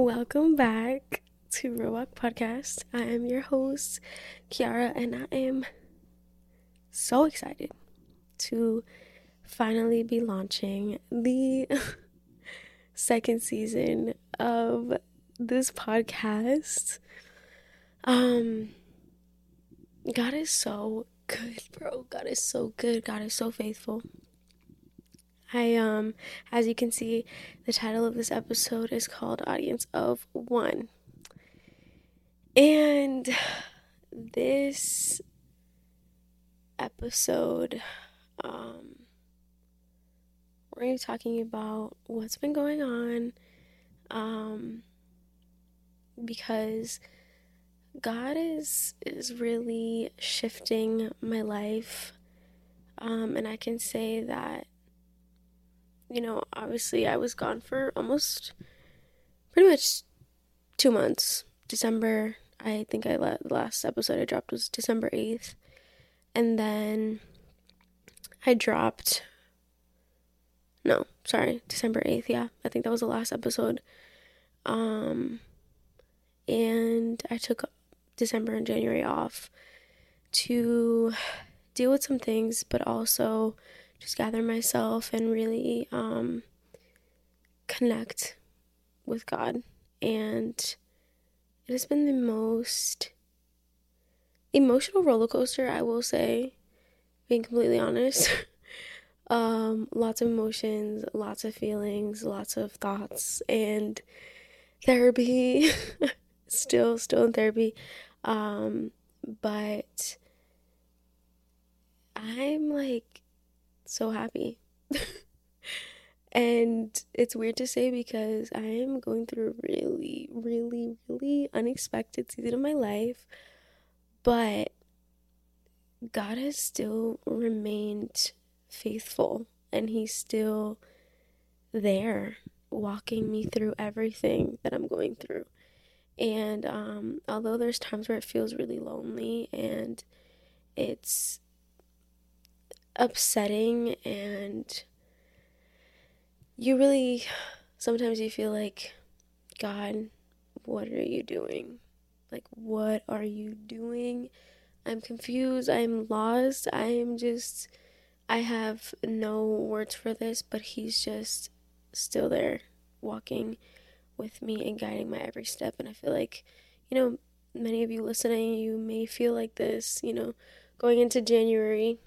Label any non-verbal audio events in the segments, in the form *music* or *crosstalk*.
Welcome back to Robot Podcast. I am your host, Kiara, and I am so excited to finally be launching the *laughs* second season of this podcast. Um God is so good, bro. God is so good. God is so faithful. I um as you can see, the title of this episode is called Audience of One. And this episode um we're going to be talking about what's been going on um because God is is really shifting my life um and I can say that you know, obviously I was gone for almost pretty much two months. December, I think I let the last episode I dropped was December 8th. And then I dropped, no, sorry, December 8th. Yeah, I think that was the last episode. Um, and I took December and January off to deal with some things, but also just gather myself and really um, connect with God. And it has been the most emotional roller coaster, I will say, being completely honest. *laughs* um, lots of emotions, lots of feelings, lots of thoughts, and therapy. *laughs* still, still in therapy. Um, but I'm like so happy. *laughs* and it's weird to say because I am going through a really, really, really unexpected season of my life. But God has still remained faithful and He's still there walking me through everything that I'm going through. And um, although there's times where it feels really lonely and it's upsetting and you really sometimes you feel like god what are you doing? Like what are you doing? I'm confused. I'm lost. I'm just i have no words for this but he's just still there walking with me and guiding my every step. And i feel like you know many of you listening you may feel like this you know going into january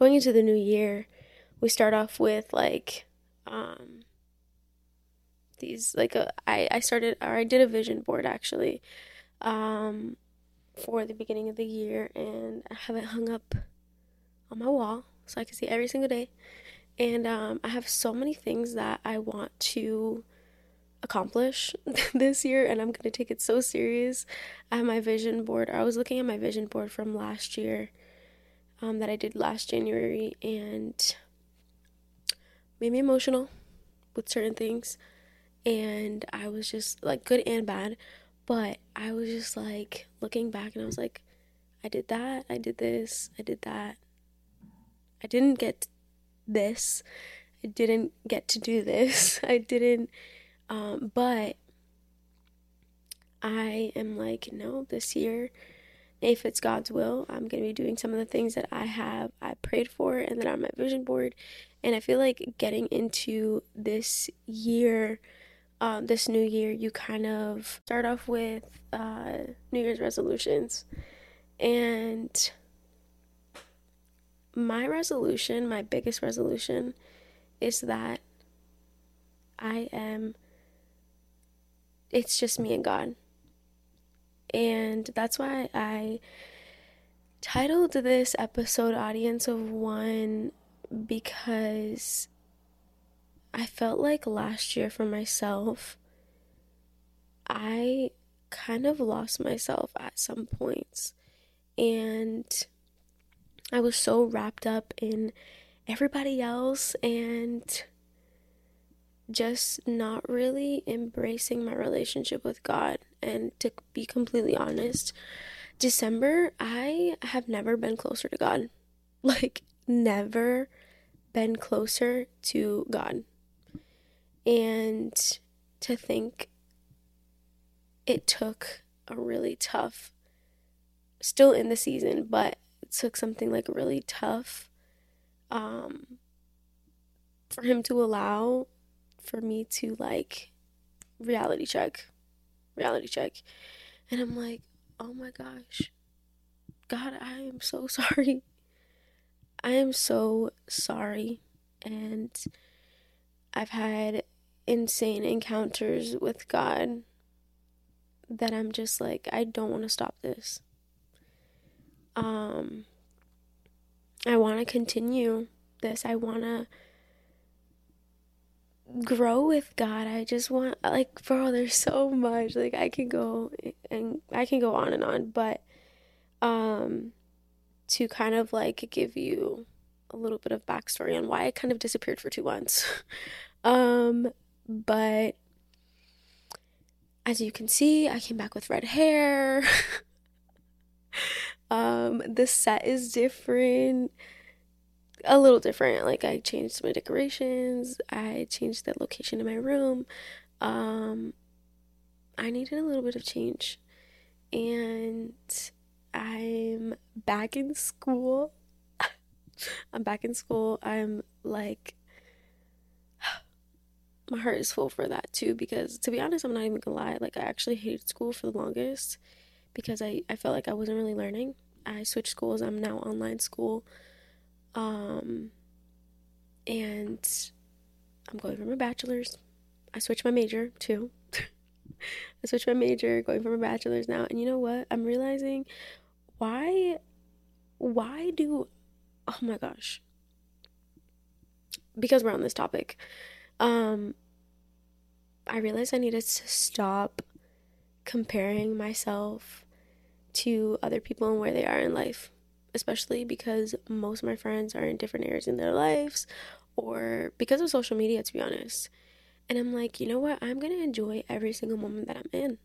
going into the new year, we start off with like um these like a, uh, I, I started or I did a vision board actually um for the beginning of the year and I have it hung up on my wall so I can see every single day. And um, I have so many things that I want to accomplish *laughs* this year and I'm going to take it so serious. I have my vision board. I was looking at my vision board from last year um, that I did last January and made me emotional with certain things. And I was just like good and bad, but I was just like looking back and I was like, I did that, I did this, I did that. I didn't get this, I didn't get to do this, *laughs* I didn't, um, but I am like, no, this year if it's God's will, I'm going to be doing some of the things that I have I prayed for and that are on my vision board. And I feel like getting into this year, um, this new year, you kind of start off with uh, New Year's resolutions. And my resolution, my biggest resolution, is that I am, it's just me and God. And that's why I titled this episode Audience of One because I felt like last year for myself, I kind of lost myself at some points. And I was so wrapped up in everybody else and just not really embracing my relationship with God. And to be completely honest, December, I have never been closer to God. *laughs* Like, never been closer to God. And to think it took a really tough, still in the season, but it took something like really tough um, for him to allow for me to like reality check, reality check. And I'm like, oh my gosh, God, I am so *laughs* sorry. I am so sorry. And I've had insane encounters with God that I'm just like, I don't want to stop this. Um, I want to continue this. I want to grow with God. I just want like bro, there's so much. Like I can go and I can go on and on, but um to kind of like give you a little bit of backstory on why I kind of disappeared for two months. *laughs* um but as you can see, I came back with red hair. *laughs* um the set is different a little different. Like I changed my decorations, I changed the location in my room. Um I needed a little bit of change. And I'm back in school. *laughs* I'm back in school. I'm like *sighs* my heart is full for that too because to be honest, I'm not even gonna lie, like I actually hated school for the longest because I, I felt like I wasn't really learning. I switched schools, I'm now online school. Um, and I'm going for my bachelor's. I switched my major too. *laughs* I switched my major, going for my bachelor's now. And you know what? I'm realizing why why do oh my gosh. Because we're on this topic. Um I realized I needed to stop comparing myself to other people and where they are in life especially because most of my friends are in different areas in their lives or because of social media, to be honest. And I'm like, you know what? I'm going to enjoy every single moment that I'm in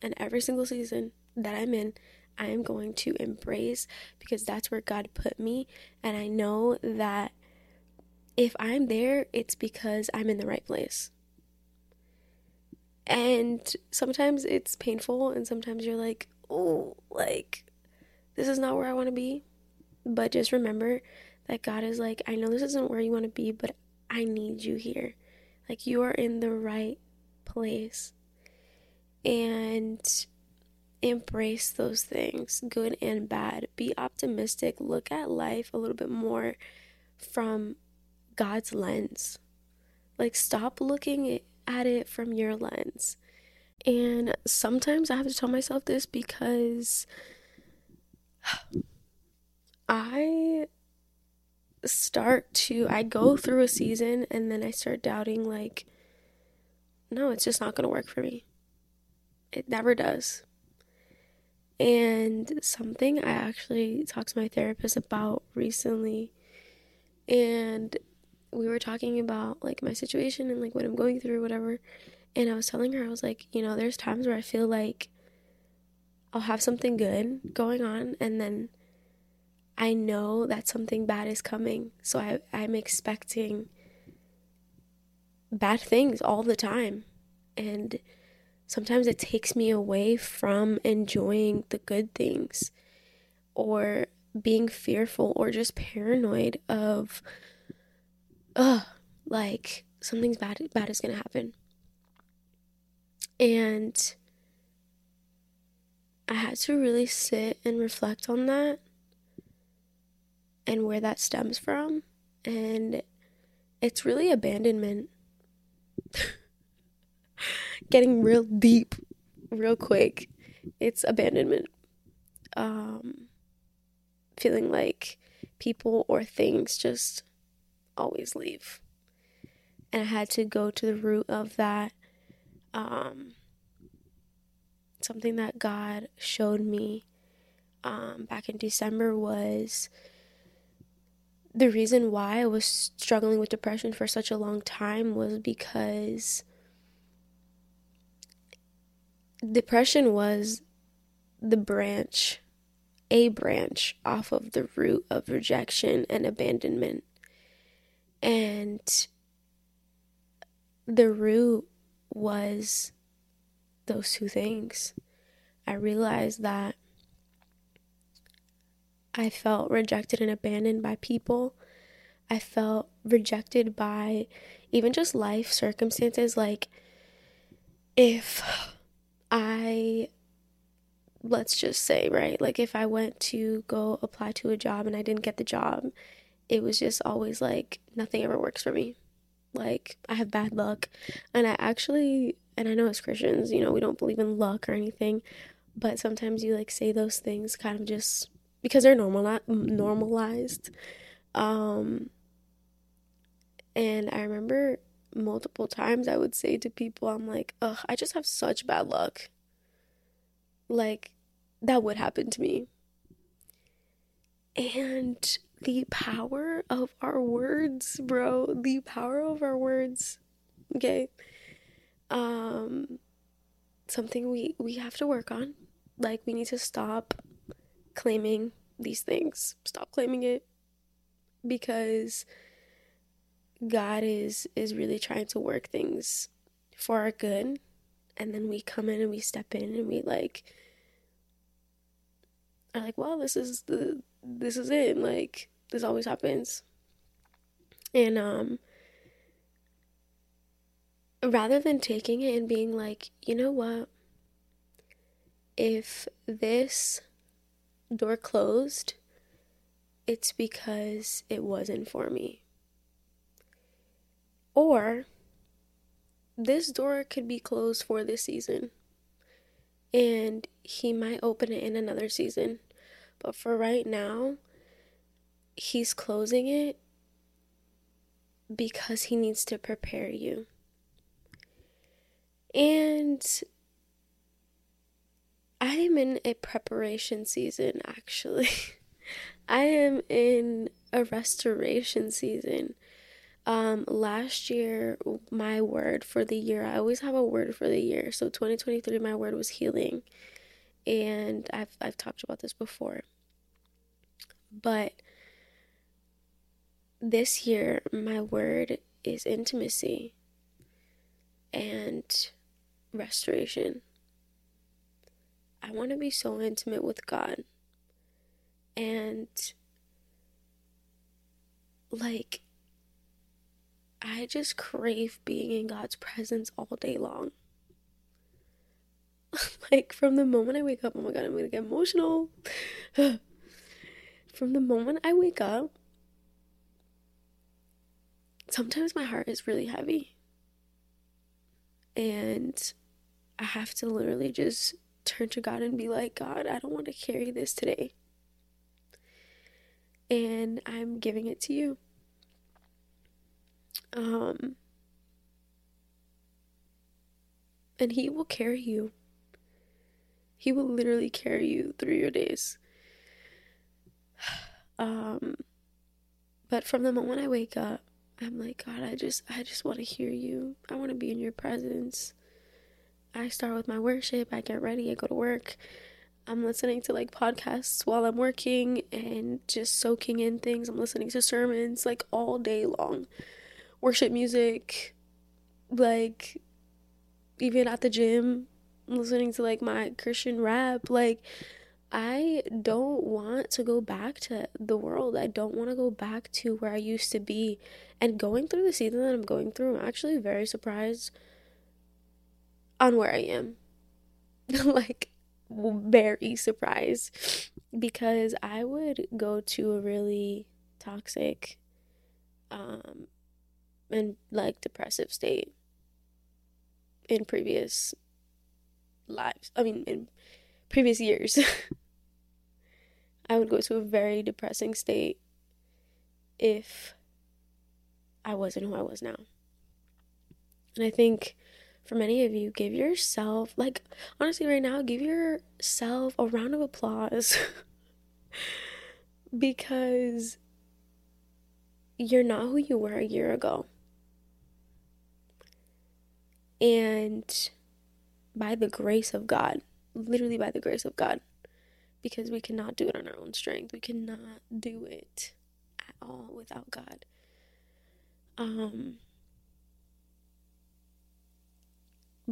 and every single season that I'm in. I am going to embrace because that's where God put me. And I know that if I'm there, it's because I'm in the right place. And sometimes it's painful, and sometimes you're like, oh, like, this is not where I want to be. But just remember that God is like, I know this isn't where you want to be, but I need you here. Like, you are in the right place. And embrace those things, good and bad. Be optimistic. Look at life a little bit more from God's lens. Like, stop looking at it from your lens. And sometimes I have to tell myself this because I start to I go through a season and then I start doubting like no, it's just not going to work for me. It never does. And something I actually talked to my therapist about recently and we were talking about like my situation and like what I'm going through whatever and I was telling her I was like, you know, there's times where I feel like I'll have something good going on and then I know that something bad is coming. So I, I'm expecting bad things all the time. And sometimes it takes me away from enjoying the good things or being fearful or just paranoid of, ugh, like something's bad, bad is going to happen. And I had to really sit and reflect on that and where that stems from. And it's really abandonment. *laughs* Getting real deep, real quick. It's abandonment. Um, feeling like people or things just always leave. And I had to go to the root of that. Um, something that God showed me um, back in December was the reason why I was struggling with depression for such a long time was because depression was the branch, a branch off of the root of rejection and abandonment. And the root was those two things. I realized that I felt rejected and abandoned by people. I felt rejected by even just life circumstances. Like, if I, let's just say, right, like if I went to go apply to a job and I didn't get the job, it was just always like nothing ever works for me. Like, I have bad luck. And I actually, and I know as Christians, you know, we don't believe in luck or anything, but sometimes you like say those things kind of just because they're normal normalized. Um and i remember multiple times i would say to people i'm like ugh i just have such bad luck. Like that would happen to me. And the power of our words bro the power of our words okay um something we we have to work on like we need to stop claiming these things. Stop claiming it because God is is really trying to work things for our good and then we come in and we step in and we like are like, well, this is the this is it. Like this always happens. And um rather than taking it and being like, you know what? If this door closed, it's because it wasn't for me. Or this door could be closed for this season and he might open it in another season. But for right now, he's closing it because he needs to prepare you. And I am in a preparation season actually. *laughs* I am in a restoration season. Um last year my word for the year, I always have a word for the year. So 2023 my word was healing. And I've I've talked about this before. But this year my word is intimacy and restoration. I want to be so intimate with God. And like I just crave being in God's presence all day long. *laughs* like from the moment I wake up, oh my god, I'm gonna get emotional. *sighs* from the moment I wake up, sometimes my heart is really heavy. And I have to literally just turn to God and be like, God, I don't want to carry this today. And I'm giving it to you. Um and he will carry you. He will literally carry you through your days. *sighs* Um but from the moment I wake up, I'm like, God, I just I just want to hear you. I want to be in your presence. I start with my worship, I get ready, I go to work. I'm listening to like podcasts while I'm working and just soaking in things. I'm listening to sermons like all day long. Worship music, like even at the gym, listening to like my Christian rap. Like, I don't want to go back to the world. I don't want to go back to where I used to be. And going through the season that I'm going through, I'm actually very surprised on where I am. *laughs* like, very surprised because I would go to a really toxic um and like depressive state in previous lives. I mean, in previous years. *laughs* I would go to a very depressing state if I wasn't who I was now. And I think for many of you, give yourself, like, honestly, right now, give yourself a round of applause *laughs* because you're not who you were a year ago. And by the grace of God, literally by the grace of God, because we cannot do it on our own strength. We cannot do it at all without God. Um,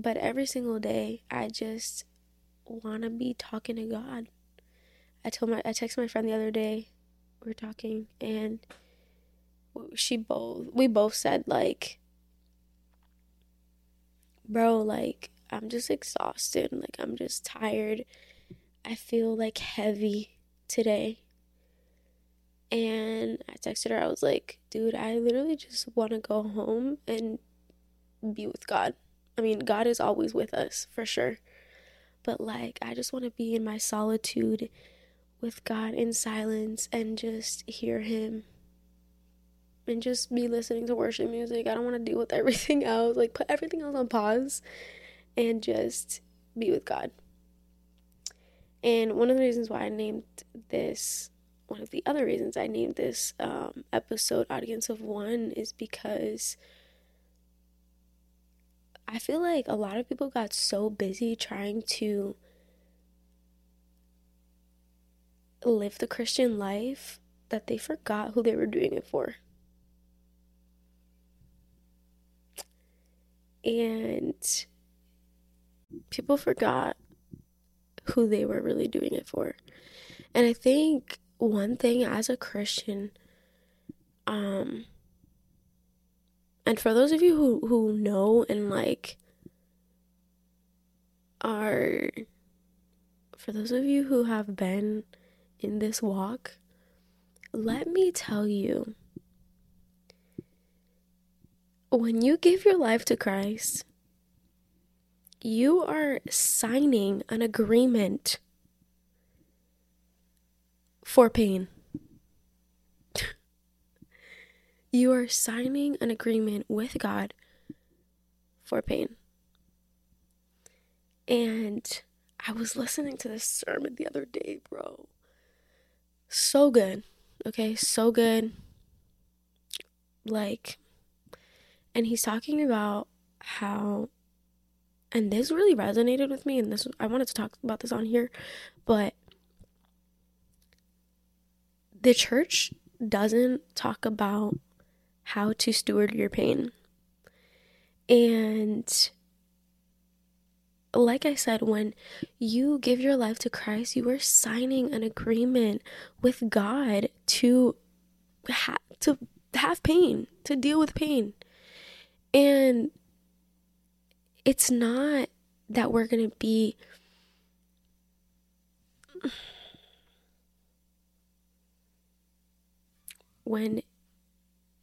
but every single day, I just want to be talking to God. I told my I texted my friend the other day. We were talking and she both we both said like bro, like I'm just exhausted, like I'm just tired. I feel like heavy today. And I texted her, I was like, dude, I literally just want to go home and be with God. I mean, God is always with us for sure. But like, I just want to be in my solitude with God in silence and just hear Him and just be listening to worship music. I don't want to deal with *laughs* everything else. Like, put everything else on pause and just be with God. And one of the reasons why I named this, one of the other reasons I named this um, episode Audience of One is because I feel like a lot of people got so busy trying to live the Christian life that they forgot who they were doing it for. And people forgot who they were really doing it for. And I think one thing as a Christian, um, and for those of you who, who know and like are, for those of you who have been in this walk, let me tell you when you give your life to Christ, you are signing an agreement for pain. You are signing an agreement with God for pain. And I was listening to this sermon the other day, bro. So good. Okay, so good. Like, and he's talking about how and this really resonated with me and this I wanted to talk about this on here but the church doesn't talk about how to steward your pain and like I said, when you give your life to Christ, you are signing an agreement with God to ha- to have pain, to deal with pain. And it's not that we're going to be *sighs* when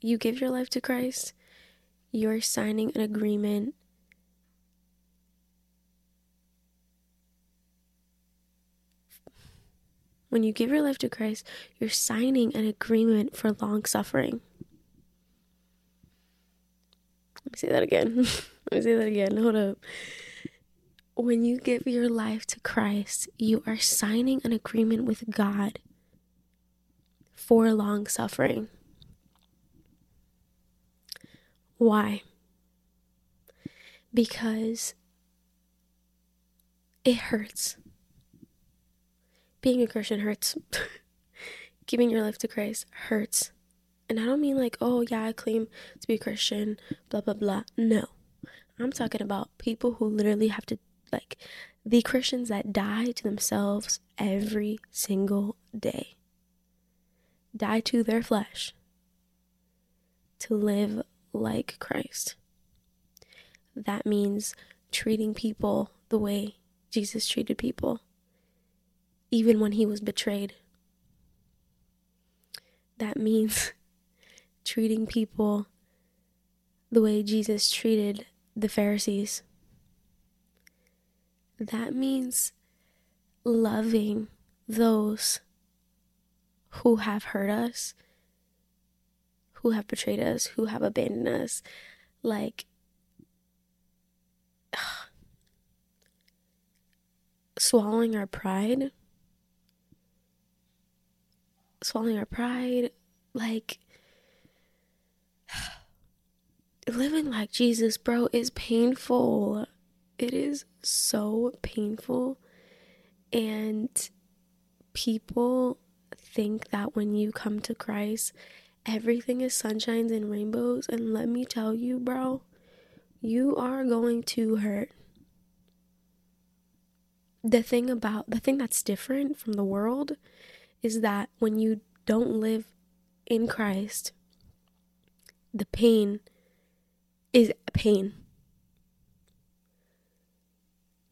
you give your life to Christ, you're signing an agreement When you give your life to Christ, you're signing an agreement for long suffering. Let me say that again. *laughs* Let me say that again. Hold up. When you give your life to Christ, you are signing an agreement with God for long suffering. Why? Because it hurts. Being a Christian hurts. *laughs* Giving your life to Christ hurts. And I don't mean like, oh, yeah, I claim to be a Christian, blah, blah, blah. No. I'm talking about people who literally have to, like, the Christians that die to themselves every single day, die to their flesh to live like Christ. That means treating people the way Jesus treated people, even when he was betrayed. That means *laughs* treating people the way Jesus treated the Pharisees. That means loving those who have hurt us, who have betrayed us, who have abandoned us. Like, *sighs* swallowing our pride, swallowing our pride, like, *sighs* living like Jesus, bro, is painful. It is so painful. And people think that when you come to Christ, everything is sunshines and rainbows. And let me tell you, bro, you are going to hurt. the thing about the thing that's different from the world is that when you don't live in Christ, the pain is pain.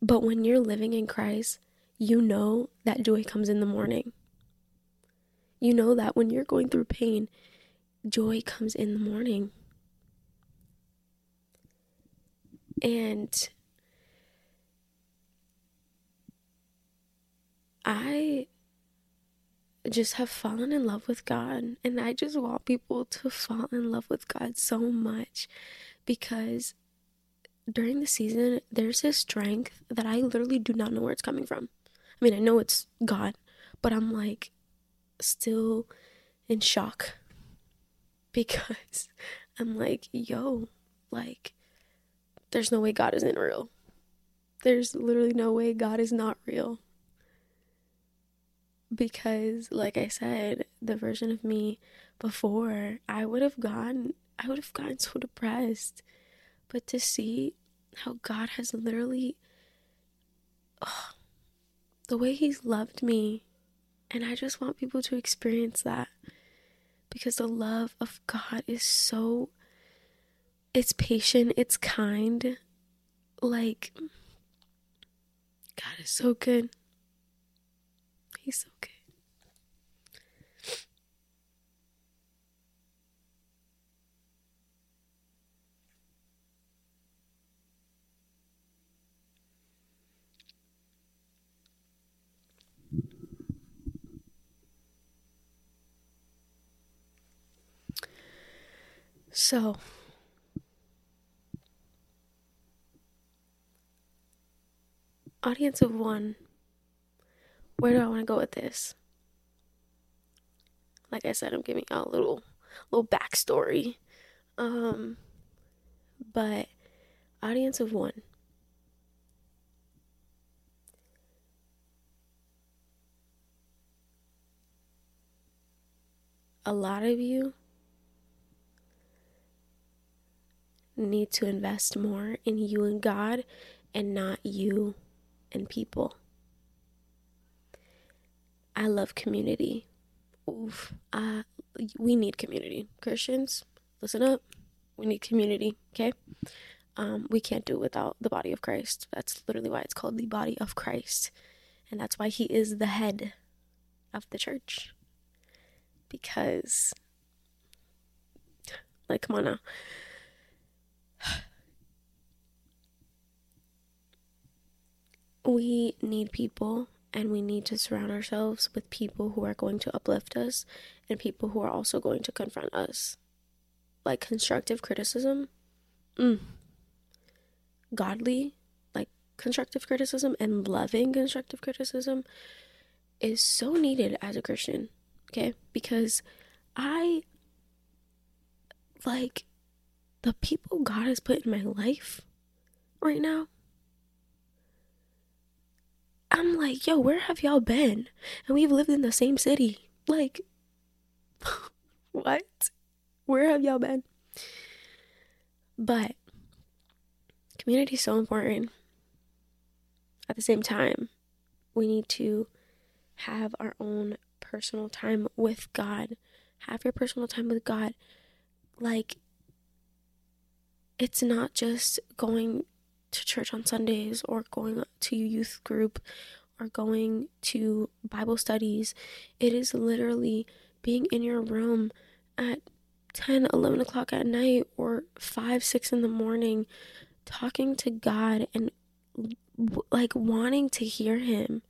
But when you're living in Christ, you know that joy comes in the morning. You know that when you're going through pain, joy comes in the morning. And I just have fallen in love with God. And I just want people to fall in love with God so much because during the season, there's this strength that I literally do not know where it's coming from. I mean, I know it's God, but I'm like still in shock because *laughs* I'm like, yo, like, there's no way God isn't real. There's literally no way God is not real because like I said, the version of me before, I would have gone I would have gotten so depressed. But to see how God has literally oh, the way he's loved me and I just want people to experience that because the love of God is so it's patient, it's kind. Like God is so good. He's so good. So, audience of one where do I want to go with this? Like I said, I'm giving a little little backstory. Um but audience of one. A lot of you need to invest more in you and God and not you and people. I love community. Oof. Uh, we need community. Christians, listen up. We need community, okay? Um, we can't do it without the body of Christ. That's literally why it's called the body of Christ. And that's why he is the head of the church. Because, like, come on now. We need people and we need to surround ourselves with people who are going to uplift us and people who are also going to confront us. Like constructive criticism, mm, godly, like constructive criticism and loving constructive criticism is so needed as a Christian, okay? Because I like the people God has put in my life right now I'm like, yo, where have y'all been? And we've lived in the same city. Like, *laughs* what? Where have y'all been? But community is so important. At the same time, we need to have our own personal time with God. Have your personal time with God. Like, it's not just going to church on Sundays or going to youth group or going to Bible studies. It is literally being in your room at 10, 11 o'clock at night or 5, 6 in the morning, talking to God and like wanting to hear Him,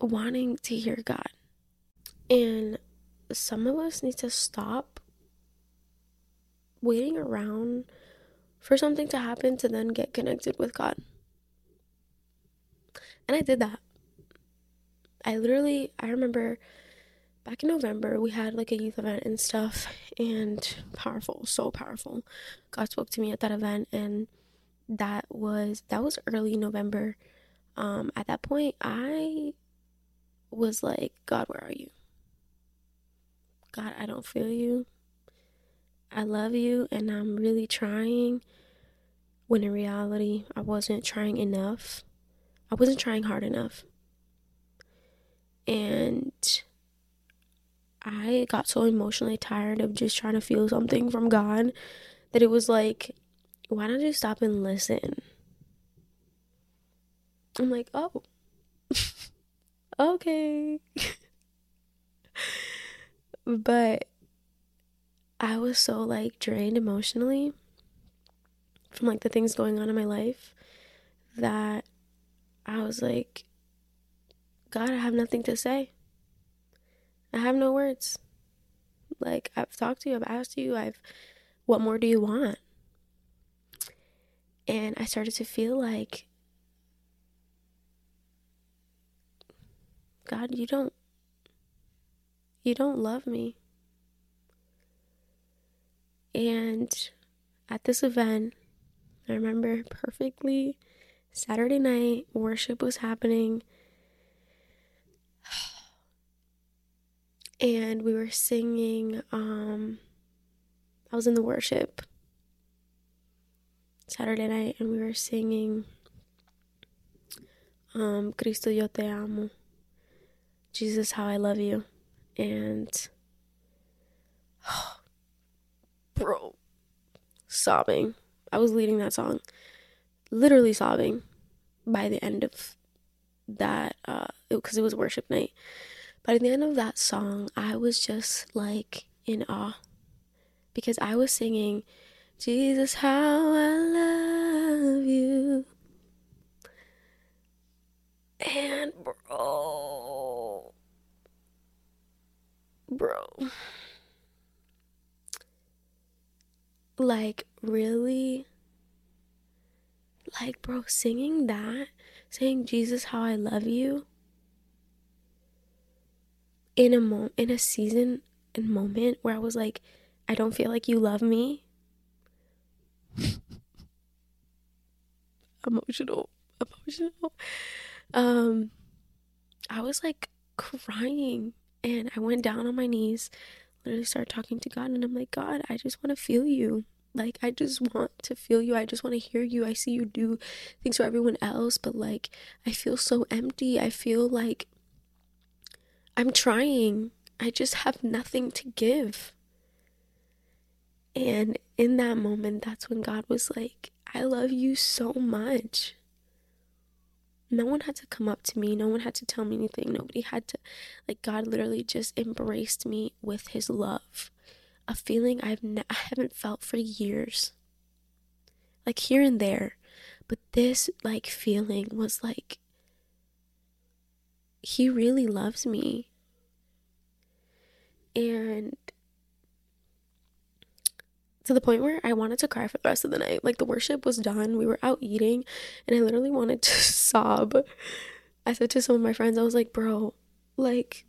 wanting to hear God. And some of us need to stop waiting around for something to happen to then get connected with God. And I did that. I literally, I remember back in November, we had like a youth event and stuff, and powerful, so powerful. God spoke to me at that event, and that was that was early November. Um, at that point, I was like, God, where are you? God, I don't feel you. I love you and I'm really trying. when in reality, I wasn't trying enough. I wasn't trying hard enough. And I got so emotionally tired of just trying to feel something from God that it was like, why don't you stop and listen? I'm like, oh, *laughs* okay. *laughs* but I was so like drained emotionally from like the things going on in my life that I was like, God, I have nothing to say. I have no words. Like, I've talked to you, I've asked you, I've, what more do you want? And I started to feel like, God, you don't, you don't love me. And at this event, I remember perfectly Saturday night, worship was happening. *sighs* And we were singing, um, I was in the worship Saturday night and we were singing um, Cristo yo te amo. Jesus, how I love you. And, *sighs* bro, sobbing. I was leading that song, literally sobbing by the end of that, because uh, it was worship night. But at the end of that song, I was just like in awe because I was singing, Jesus, how I love you. And, bro, bro, like, really? Like, bro, singing that, saying, Jesus, how I love you in a moment in a season and moment where I was like, I don't feel like you love me. *laughs* emotional, emotional. Um, I was like crying and I went down on my knees, literally started talking to God, and I'm like, God, I just want to feel you. Like, I just want to feel you. I just want to hear you. I see you do things for everyone else, but like, I feel so empty. I feel like I'm trying. I just have nothing to give. And in that moment, that's when God was like, I love you so much. No one had to come up to me. No one had to tell me anything. Nobody had to, like, God literally just embraced me with his love. A feeling I've ne- I haven't felt for years. Like, here and there. But this, like, feeling was like, he really loves me. And to the point where I wanted to cry for the rest of the night. Like the worship was done, we were out eating, and I literally wanted to *laughs* sob. I said to some of my friends, I was like, bro, like,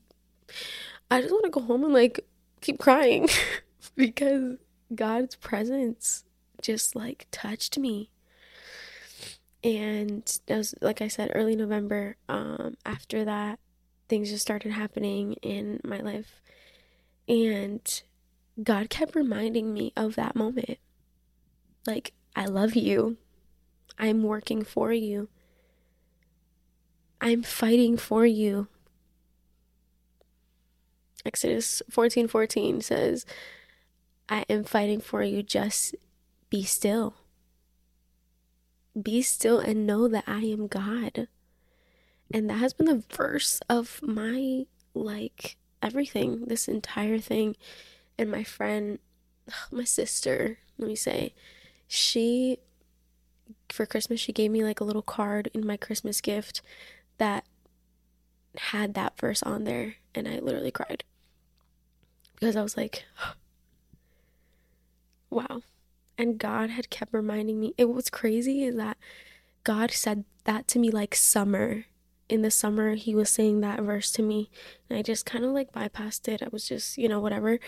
I just want to go home and like keep crying *laughs* because God's presence just like touched me. And that was, like I said, early November. Um, after that, things just started happening in my life. And God kept reminding me of that moment. Like, I love you. I'm working for you. I'm fighting for you. Exodus 14 14 says, I am fighting for you. Just be still. Be still and know that I am God. And that has been the verse of my, like, everything, this entire thing and my friend, *sighs* my sister, let me say, she for Christmas she gave me like a little card in my Christmas gift that had that verse on there and I literally cried. Because I was like *gasps* wow. And God had kept reminding me. It was crazy is that God said that to me like summer. In the summer, he was saying that verse to me, and I just kind of like bypassed it. I was just, you know, whatever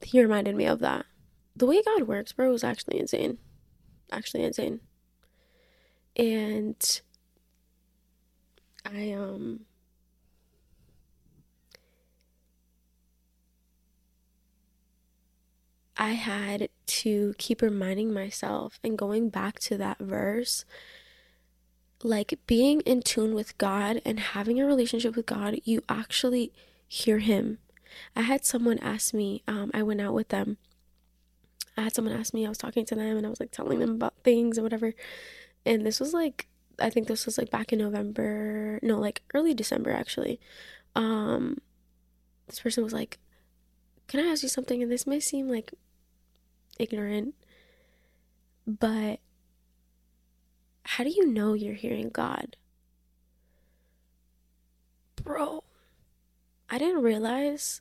he reminded me of that. The way God works, bro, was actually insane. Actually insane. And I um I had to keep reminding myself and going back to that verse like being in tune with God and having a relationship with God, you actually hear Him. I had someone ask me, um, I went out with them. I had someone ask me, I was talking to them and I was like telling them about things and whatever. And this was like, I think this was like back in November, no, like early December actually. Um, this person was like, Can I ask you something? And this may seem like ignorant, but how do you know you're hearing God? Bro, I didn't realize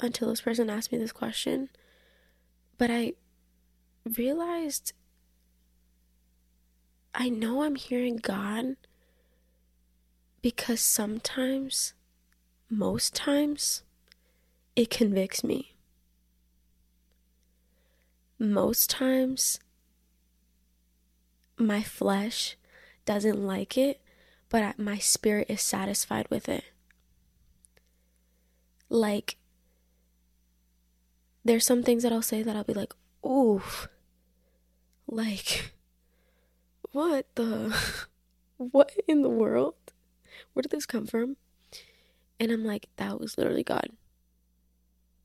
until this person asked me this question, but I realized I know I'm hearing God because sometimes, most times, it convicts me. Most times, my flesh doesn't like it, but my spirit is satisfied with it. Like, there's some things that I'll say that I'll be like, oof. Like, what the? *laughs* what in the world? Where did this come from? And I'm like, that was literally God.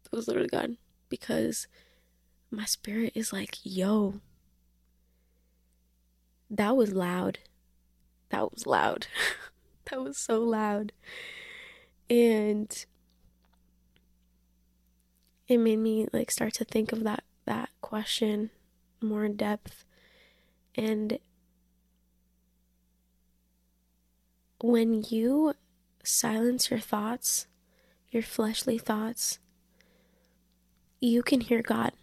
That was literally God. Because my spirit is like, yo, that was loud. That was loud. *laughs* that was so loud. And it made me like start to think of that that question more in depth. And when you silence your thoughts, your fleshly thoughts, you can hear God,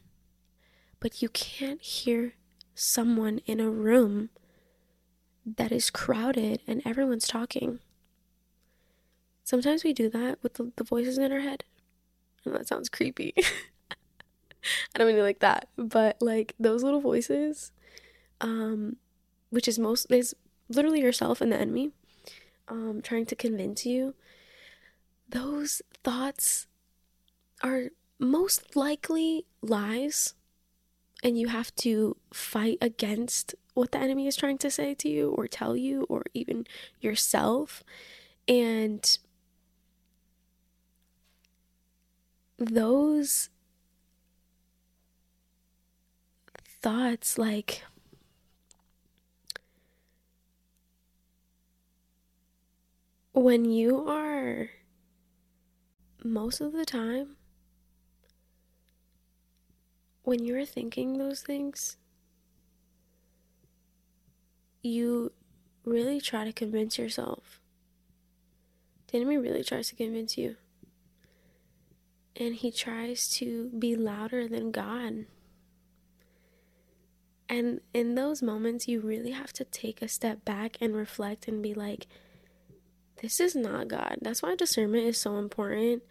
but you can't hear someone in a room that is crowded and everyone's talking. Sometimes we do that with the, the voices in our head. And that sounds creepy. *laughs* I don't mean like that, but like those little voices, um, which is most is literally yourself and the enemy, um, trying to convince you. Those thoughts are most likely lies and you have to fight against what the enemy is trying to say to you or tell you or even yourself. And those thoughts like when you are most of the time when you're thinking those things, you really try to convince yourself. The enemy really tries to convince you. And he tries to be louder than God. And in those moments, you really have to take a step back and reflect and be like, this is not God. That's why discernment is so important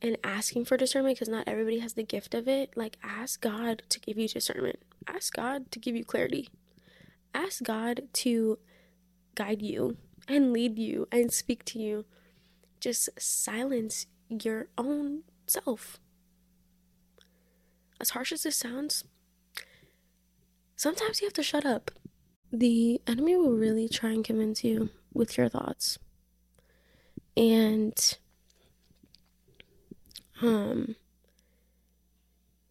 and asking for discernment because not everybody has the gift of it. Like, ask God to give you discernment, ask God to give you clarity, ask God to guide you and lead you and speak to you. Just silence your own self. As harsh as this sounds, sometimes you have to shut up. The enemy will really try and convince you with your thoughts. And um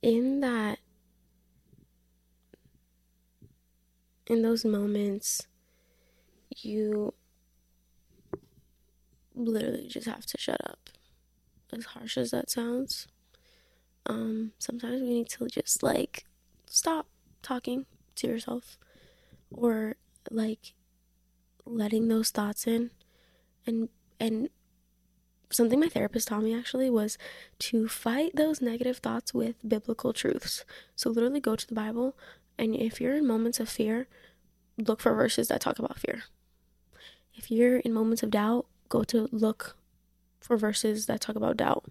in that in those moments you literally just have to shut up. As harsh as that sounds um sometimes we need to just like stop talking to yourself or like letting those thoughts in and and something my therapist taught me actually was to fight those negative thoughts with biblical truths. So literally go to the Bible and if you're in moments of fear, look for verses that talk about fear. If you're in moments of doubt, go to look for verses that talk about doubt,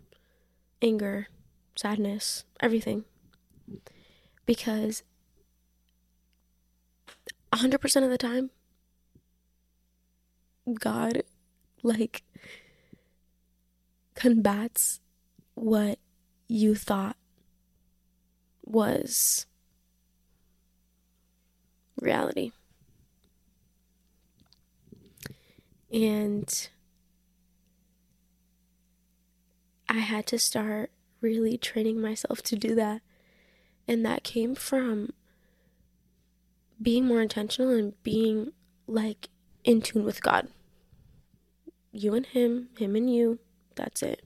anger, sadness, everything. Because 100% of the time, God, like, combats what you thought was reality. And I had to start really training myself to do that. And that came from being more intentional and being like in tune with God. You and Him, Him and you, that's it.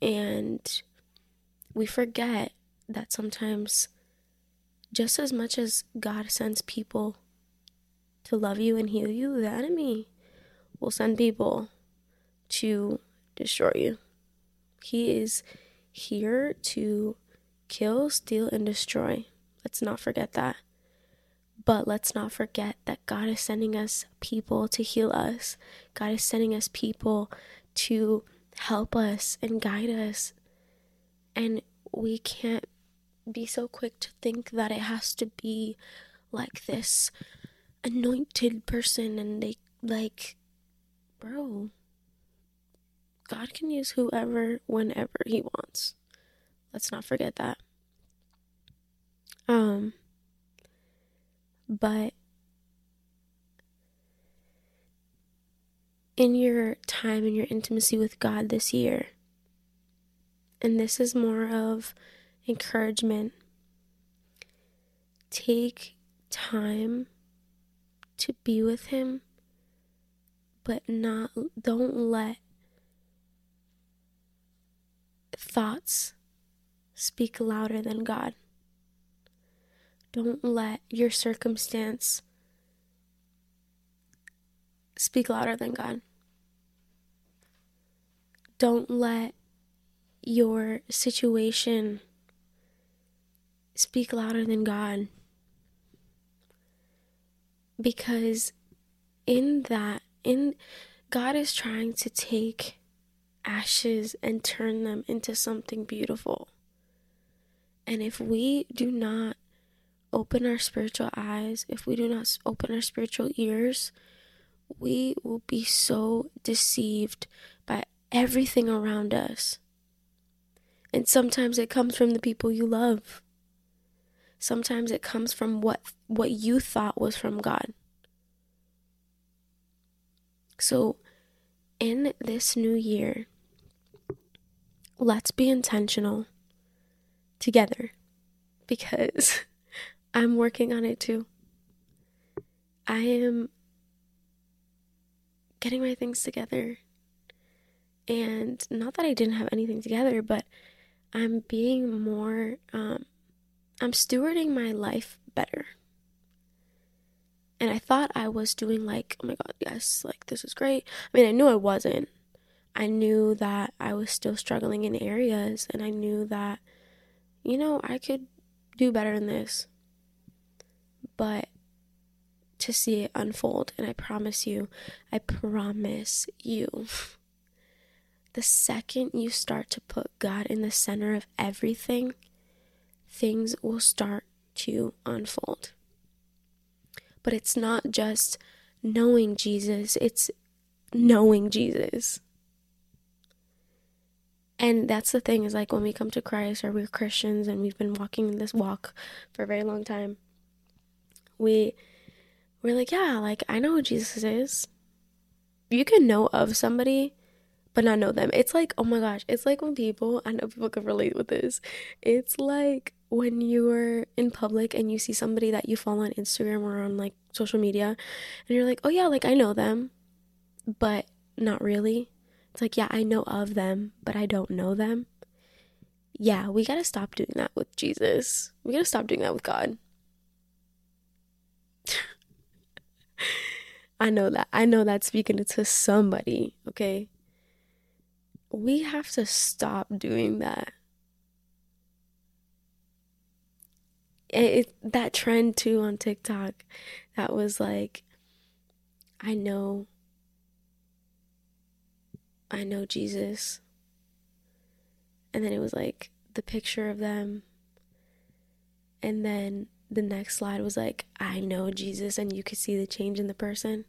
And we forget that sometimes, just as much as God sends people to love you and heal you, the enemy will send people to destroy you. He is here to kill, steal, and destroy. Let's not forget that. But let's not forget that God is sending us people to heal us. God is sending us people to help us and guide us. And we can't be so quick to think that it has to be like this anointed person and they like bro God can use whoever whenever he wants. Let's not forget that. Um but in your time in your intimacy with God this year, and this is more of encouragement, take time to be with Him, but not, don't let thoughts speak louder than God. Don't let your circumstance speak louder than God. Don't let your situation speak louder than God. Because in that, in God is trying to take ashes and turn them into something beautiful. And if we do not open our spiritual eyes, if we do not open our spiritual ears, we will be so deceived by everything around us. And sometimes it comes from the people you love. Sometimes it comes from what what you thought was from God. So in this new year, let's be intentional together because *laughs* I'm working on it too. I am getting my things together. And not that I didn't have anything together, but I'm being more, um, I'm stewarding my life better. And I thought I was doing like, oh my God, yes, like this is great. I mean, I knew I wasn't. I knew that I was still struggling in areas, and I knew that, you know, I could do better than this but to see it unfold. And I promise you, I promise you, *laughs* the second you start to put God in the center of everything, things will start to unfold. But it's not just knowing Jesus, it's knowing Jesus. And that's the thing is like when we come to Christ or we're Christians and we've been walking this walk for a very long time, we we're like, yeah, like I know who Jesus is. You can know of somebody but not know them. It's like, oh my gosh, it's like when people, I know people can relate with this. It's like when you're in public and you see somebody that you follow on Instagram or on like social media and you're like, oh yeah, like I know them, but not really. It's like, yeah, I know of them, but I don't know them. Yeah, we gotta stop doing that with Jesus. We gotta stop doing that with God. *laughs* I know that. I know that speaking to somebody, okay? We have to stop doing that. It, it, that trend too on TikTok that was like I know I know Jesus. And then it was like the picture of them and then the next slide was like, I know Jesus, and you could see the change in the person.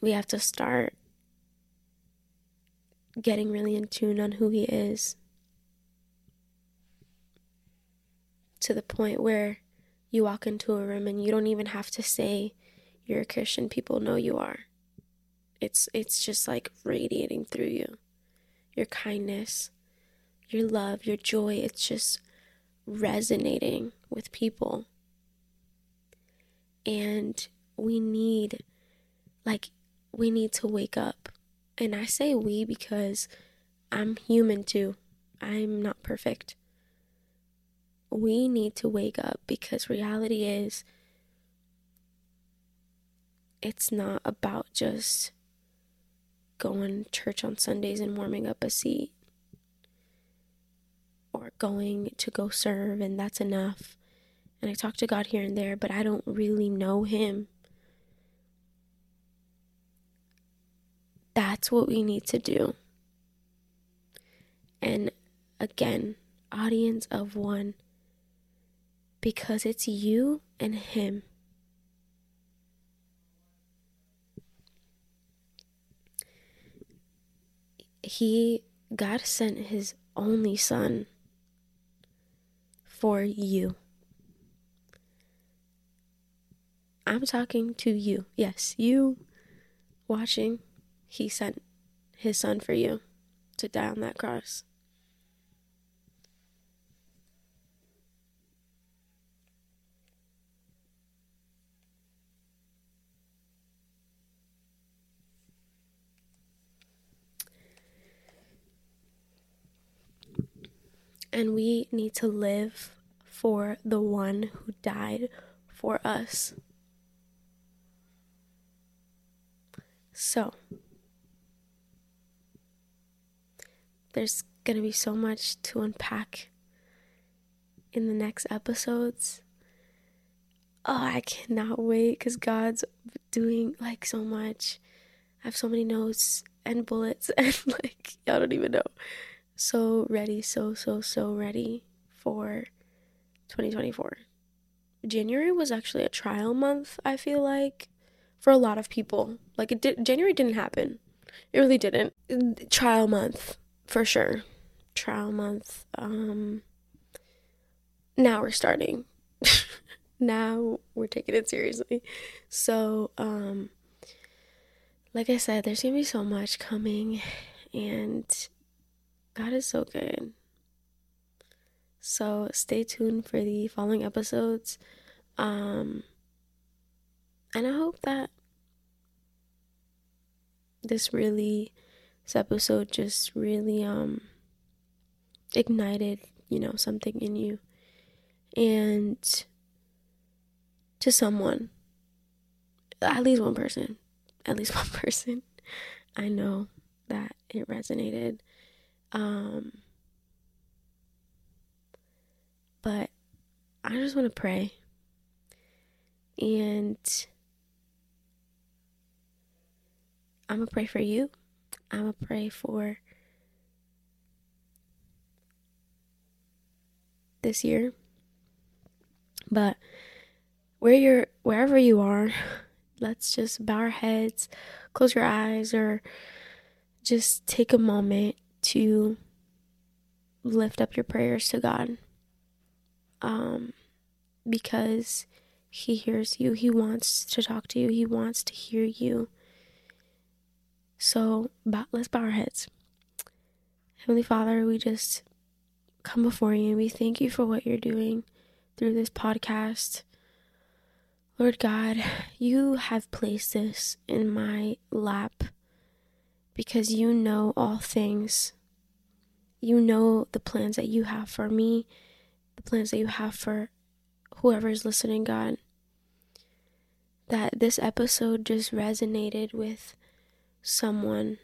We have to start getting really in tune on who He is to the point where you walk into a room and you don't even have to say you're a Christian. People know you are. It's it's just like radiating through you. Your kindness, your love, your joy, it's just resonating with people. And we need like we need to wake up. And I say we because I'm human too. I'm not perfect. We need to wake up because reality is it's not about just going to church on Sundays and warming up a seat or going to go serve and that's enough. And I talk to God here and there, but I don't really know Him. That's what we need to do. And again, audience of one, because it's you and Him. He, God sent His only Son for you. I'm talking to you. Yes, you watching. He sent his son for you to die on that cross. And we need to live for the one who died for us. So, there's going to be so much to unpack in the next episodes. Oh, I cannot wait because God's doing like so much. I have so many notes and bullets, *laughs* and like, y'all don't even know so ready, so, so, so ready for 2024. January was actually a trial month, I feel like, for a lot of people. Like, it did, January didn't happen. It really didn't. Trial month, for sure. Trial month. Um, now we're starting. *laughs* now we're taking it seriously. So, um, like I said, there's gonna be so much coming, and God is so good. So stay tuned for the following episodes. Um, and I hope that this really, this episode just really um ignited, you know, something in you. And to someone, at least one person, at least *laughs* one person, I know that it resonated. Um, but I just want to pray. And I'm going to pray for you. I'm going to pray for this year. But where you're wherever you are, *laughs* let's just bow our heads, close your eyes or just take a moment to lift up your prayers to God. Um, because He hears you, He wants to talk to you, He wants to hear you. So let's bow our heads. Heavenly Father, we just come before you and we thank you for what you're doing through this podcast. Lord God, you have placed this in my lap because you know all things. You know the plans that you have for me, the plans that you have for whoever is listening, God. That this episode just resonated with someone,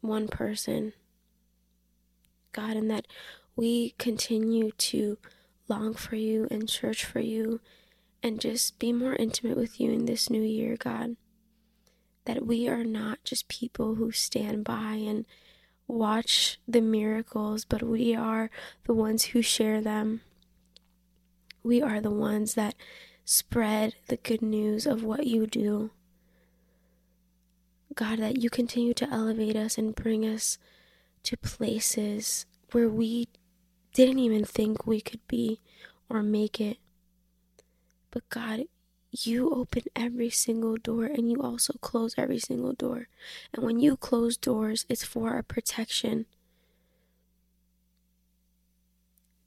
one person, God, and that we continue to long for you and search for you and just be more intimate with you in this new year, God that we are not just people who stand by and watch the miracles, but we are the ones who share them. We are the ones that spread the good news of what you do. God, that you continue to elevate us and bring us to places where we didn't even think we could be or make it. But God, you open every single door and you also close every single door. And when you close doors, it's for our protection.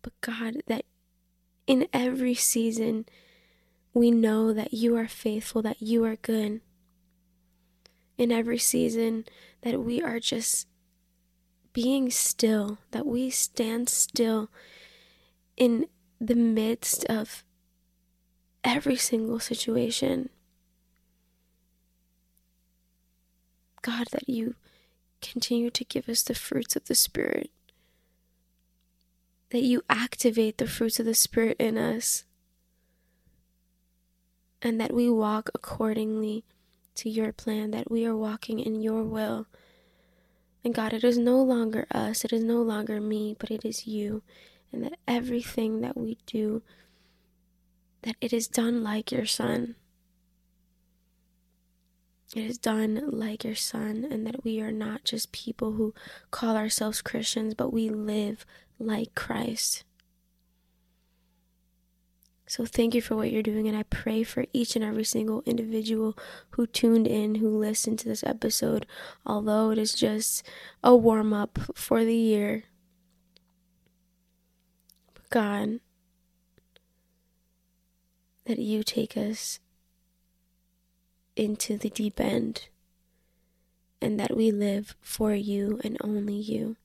But God, that in every season, we know that you are faithful, that you are good. In every season, that we are just being still, that we stand still in the midst of every single situation. God, that you continue to give us the fruits of the Spirit, that you activate the fruits of the Spirit in us, and that we walk accordingly to your plan, that we are walking in your will. And God, it is no longer us, it is no longer me, but it is you. And that everything that we do, that it is done like your Son. It is done like your Son, and that we are not just people who call ourselves Christians, but we live like Christ. So thank you for what you're doing, and I pray for each and every single individual who tuned in, who listened to this episode, although it is just a warm up for the year. God, that you take us into the deep end and that we live for you and only you.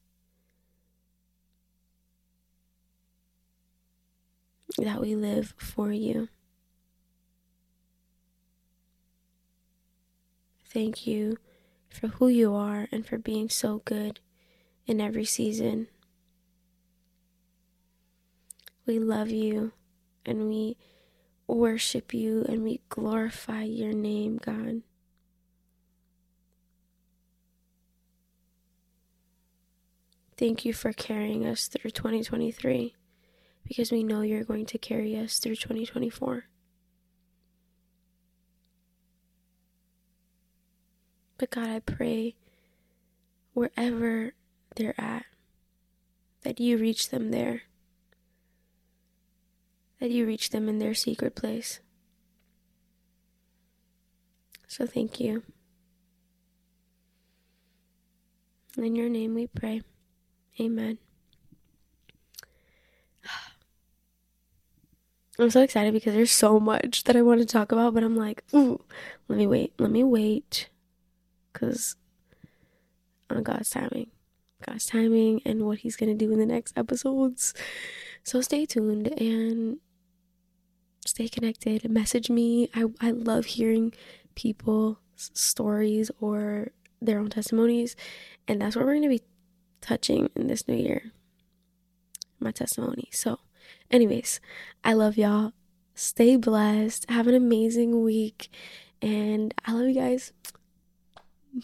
That we live for you. Thank you for who you are and for being so good in every season. We love you and we worship you and we glorify your name, God. Thank you for carrying us through 2023 because we know you're going to carry us through 2024. But God, I pray wherever they're at, that you reach them there, that you reach them in their secret place. So thank you. In your name we pray. Amen. I'm so excited because there's so much that I want to talk about, but I'm like, ooh, let me wait, let me wait, because on God's timing, God's timing, and what He's gonna do in the next episodes. So stay tuned and stay connected. Message me. I I love hearing people's stories or their own testimonies, and that's what we're gonna be touching in this new year. My testimony. So Anyways, I love y'all. Stay blessed. Have an amazing week. And I love you guys.